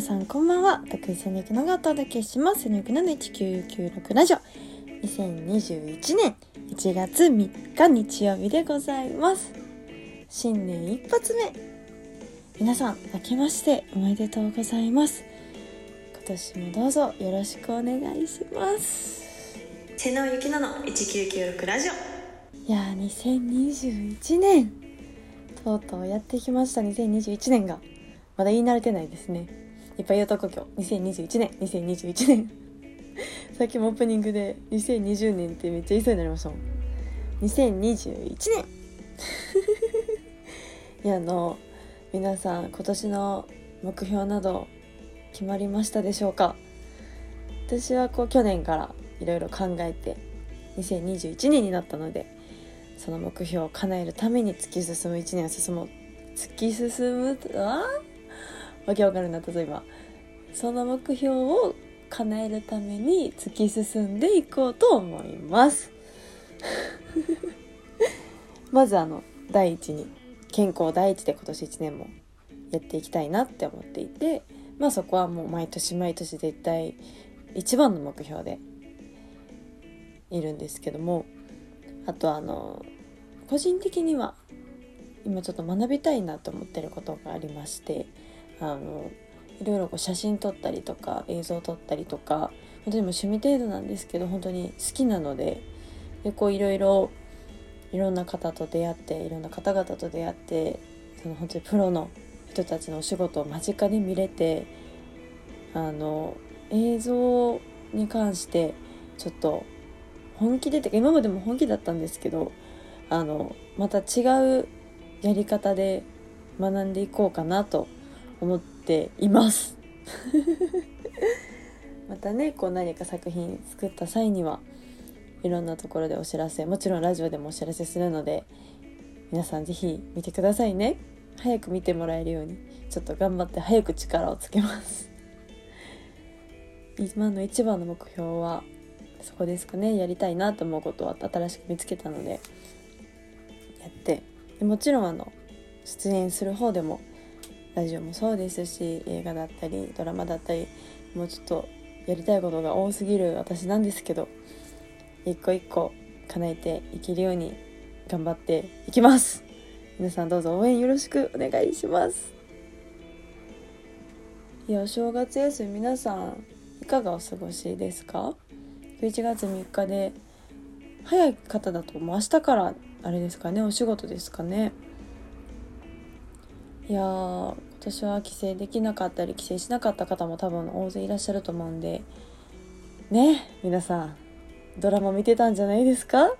皆さんこんばんは。徳井セネクのがお届けします。セネクの1996ラジオ。2021年1月3日日曜日でございます。新年一発目。皆さん明けましておめでとうございます。今年もどうぞよろしくお願いします。瀬野ゆきのの1996ラジオ。いやー2021年。とうとうやってきました。2021年が。まだ言い慣れてないですねいっぱい言うとこ今日。2021年2021年さっきもオープニングで2020年ってめっちゃ言いそうになりましたもん。2021年 いやあの皆さん今年の目標など決まりましたでしょうか？私はこう去年からいろいろ考えて2021年になったのでその目標を叶えるために突き進む1年を進もう。突き進む？あ？わけわかるな例えば。その目標を叶えるために突き進んでいこうと思います。まずあの第一に健康第一で今年1年もやっていきたいなって思っていてまあそこはもう毎年毎年絶対一番の目標でいるんですけどもあとあの個人的には今ちょっと学びたいなと思ってることがありましてあのいろいろこう写真撮ったりとか映像撮ったりとか本当にも趣味程度なんですけど本当に好きなのででこういろいろいろんな方と出会っていろんな方々と出会ってその本当にプロの人たちのお仕事を間近で見れてあの映像に関してちょっと本気でって今までも本気だったんですけどあのまた違うやり方で学んでいこうかなと思っています。またねこう何か作品作った際にはいろんなところでお知らせもちろんラジオでもお知らせするので皆さん是非見てくださいね。早く見てもらえるようにちょっと頑張って早く力をつけます。今の一番の目標はそこですかね。やりたいなと思うことを新しく見つけたのでやって。でもちろんあの出演する方でもラジオもそうですし映画だったりドラマだったりもうちょっとやりたいことが多すぎる私なんですけど一個一個叶えていけるように頑張っていきます。皆さんどうぞ応援よろしくお願いします。いやお正月休み皆さんいかがお過ごしですか？11月3日で早い方だともう明日からあれですかねお仕事ですかね。いや今年は帰省できなかったり帰省しなかった方も多分大勢いらっしゃると思うんでね皆さんドラマ見てたんじゃないですか？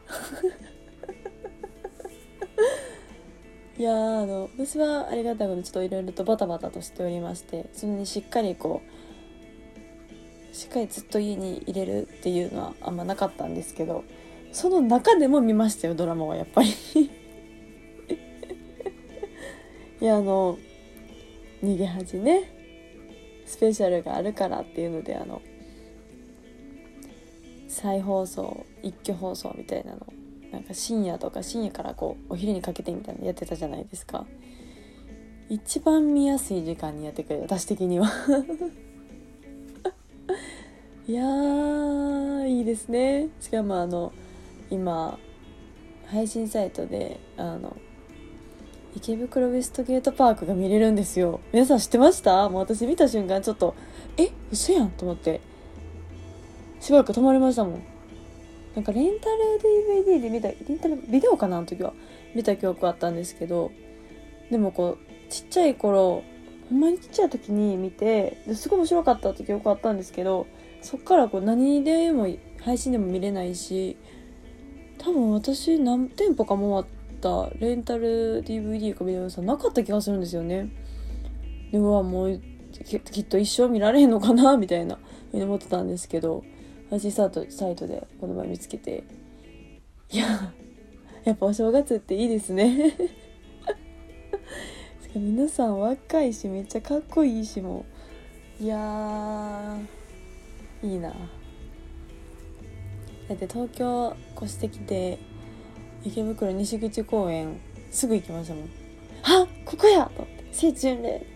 いやあの私はありがたいことにちょっといろいろとバタバタとしておりましてそれにしっかりこうしっかりずっと家に入れるっていうのはあんまなかったんですけどその中でも見ましたよドラマはやっぱり。いやあの逃げ恥ね。スペシャルがあるからっていうのであの再放送一挙放送みたいなの。なんか深夜とか深夜からこうお昼にかけてみたいなのやってたじゃないですか。一番見やすい時間にやってくれる私的には。いやーいいですね。しかもあの今配信サイトであの池袋ウエストゲートパークが見れるんですよ。皆さん知ってました？もう私見た瞬間ちょっとえ？嘘やんと思って。しばらく止まりましたもん。なんかレンタル DVD で見たレンタルビデオかな？あの時は。見た記憶あったんですけど。でもこうちっちゃい頃ほんまにちっちゃい時に見てすごい面白かったって記憶あったんですけどそっからこう何でも配信でも見れないし多分私何店舗か回ったレンタル DVD かビデオさんなかった気がするんですよね。でももうきっと一生見られへんのかなみたいなふうに思ってたんですけど配信サイトサイトでこの前見つけていややっぱお正月っていいですね。皆さん若いしめっちゃかっこいいしも。いやいいな。だって東京越してきて池袋西口公園すぐ行きましたもんあここや！と思って聖地巡礼って。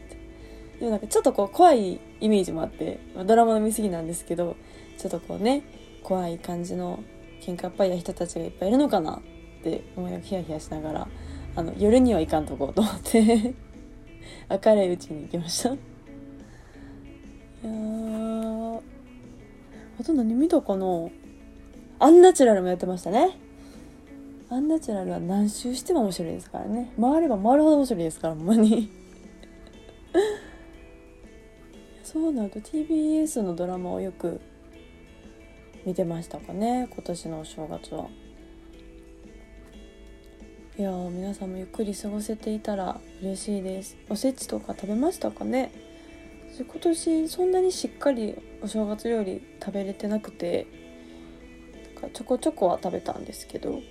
でもなんかちょっとこう怖いイメージもあってドラマの見過ぎなんですけどちょっとこうね怖い感じの喧嘩っぱいな人たちがいっぱいいるのかなって思いながらヒヤヒヤしながらあの夜には行かんとこうと思って。明るいうちに行きました。いやーあと何見たかな？アンナチュラルもやってましたね。アンナチュラルは何周しても面白いですからね。回れば回るほど面白いですからほんまに。そうなると TBS のドラマをよく見てましたかね今年のお正月は。いや皆さんもゆっくり過ごせていたら嬉しいです。おせちとか食べましたかね。今年そんなにしっかりお正月料理食べれてなくてちょこちょこは食べたんですけど。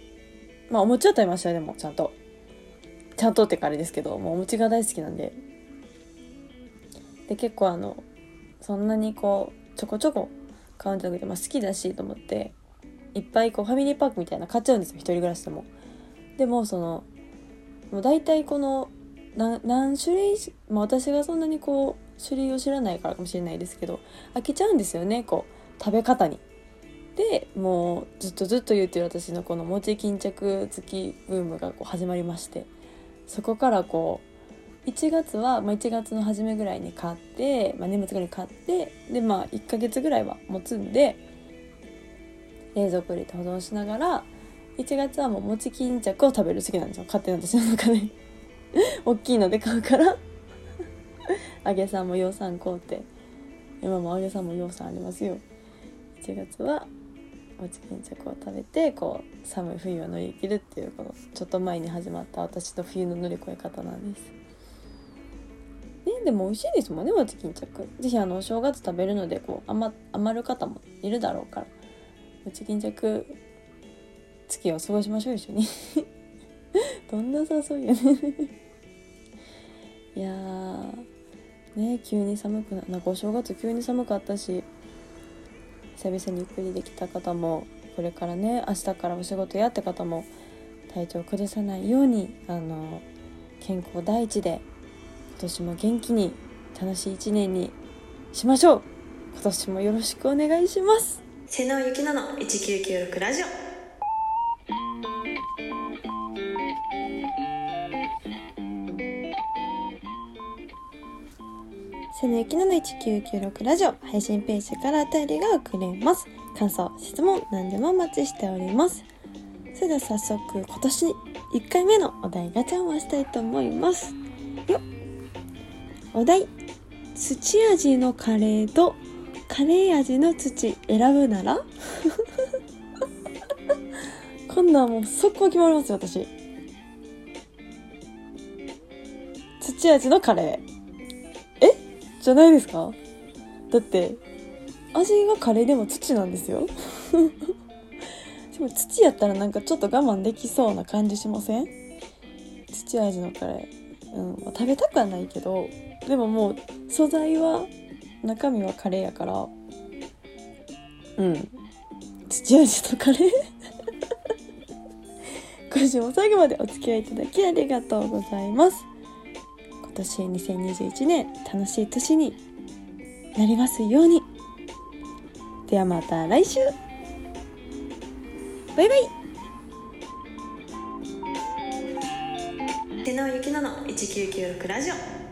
まあお餅は食べましたよでもちゃんとちゃんとってかあれですけどもうお餅が大好きなんでで結構あのそんなにこうちょこちょこ買うんじゃなくて、まあ、好きだしと思っていっぱいこうファミリーパークみたいな買っちゃうんですよ一人暮らしでも。でもそのもう大体この何種類、まあ、私がそんなにこう種類を知らないからかもしれないですけど飽きちゃうんですよねこう食べ方に。でもうずっとずっと言ってる私のこの餅巾着付きブームがこう始まりましてそこからこう1月は、まあ、1月の初めぐらいに買って、まあ、年末ぐらいに買ってでまあ1ヶ月ぐらいは持つんで冷蔵庫入れて保存しながら1月はもう餅巾着を食べる好きなんですよ。勝手に私の中で。大きいので買うから。揚げさんも養蚕買うて。今も揚げさんも養蚕ありますよ。1月は餅巾着を食べてこう寒い冬を乗り切るっていうこのちょっと前に始まった私と冬の乗り越え方なんです。ねでも美味しいですもんね餅巾着是非あのお正月食べるのでこう余余る方もいるだろうから餅巾着月を過ごしましょう一緒に。どんな誘いやね。いやね急に寒くななんかお正月急に寒かったし久々にゆっくりできた方もこれからね明日からお仕事やって方も体調を崩さないようにあの健康第一で今年も元気に楽しい一年にしましょう。今年もよろしくお願いします。瀬野ゆきなの1996ラジオ。瀬野ゆきのの1996ラジオ配信ページからお便りが送れます。感想、質問、何でもお待ちしております。それでは早速、今年1回目のお題ガチャを回したいと思います。よお題、土味のカレーとカレー味の土選ぶなら？こんなんもう速攻決まりますよ、私。土味のカレー。じゃないですか？だって味がカレーでも土なんですよ。でも土やったらなんかちょっと我慢できそうな感じしません？土味のカレー、うんま、食べたくはないけどでももう素材は中身はカレーやから。うん。土味のカレー？今週も最後までお付き合いいただきありがとうございます。年2021年楽しい年になりますように。ではまた来週。バイバイ。手のゆきのの1996ラジオ。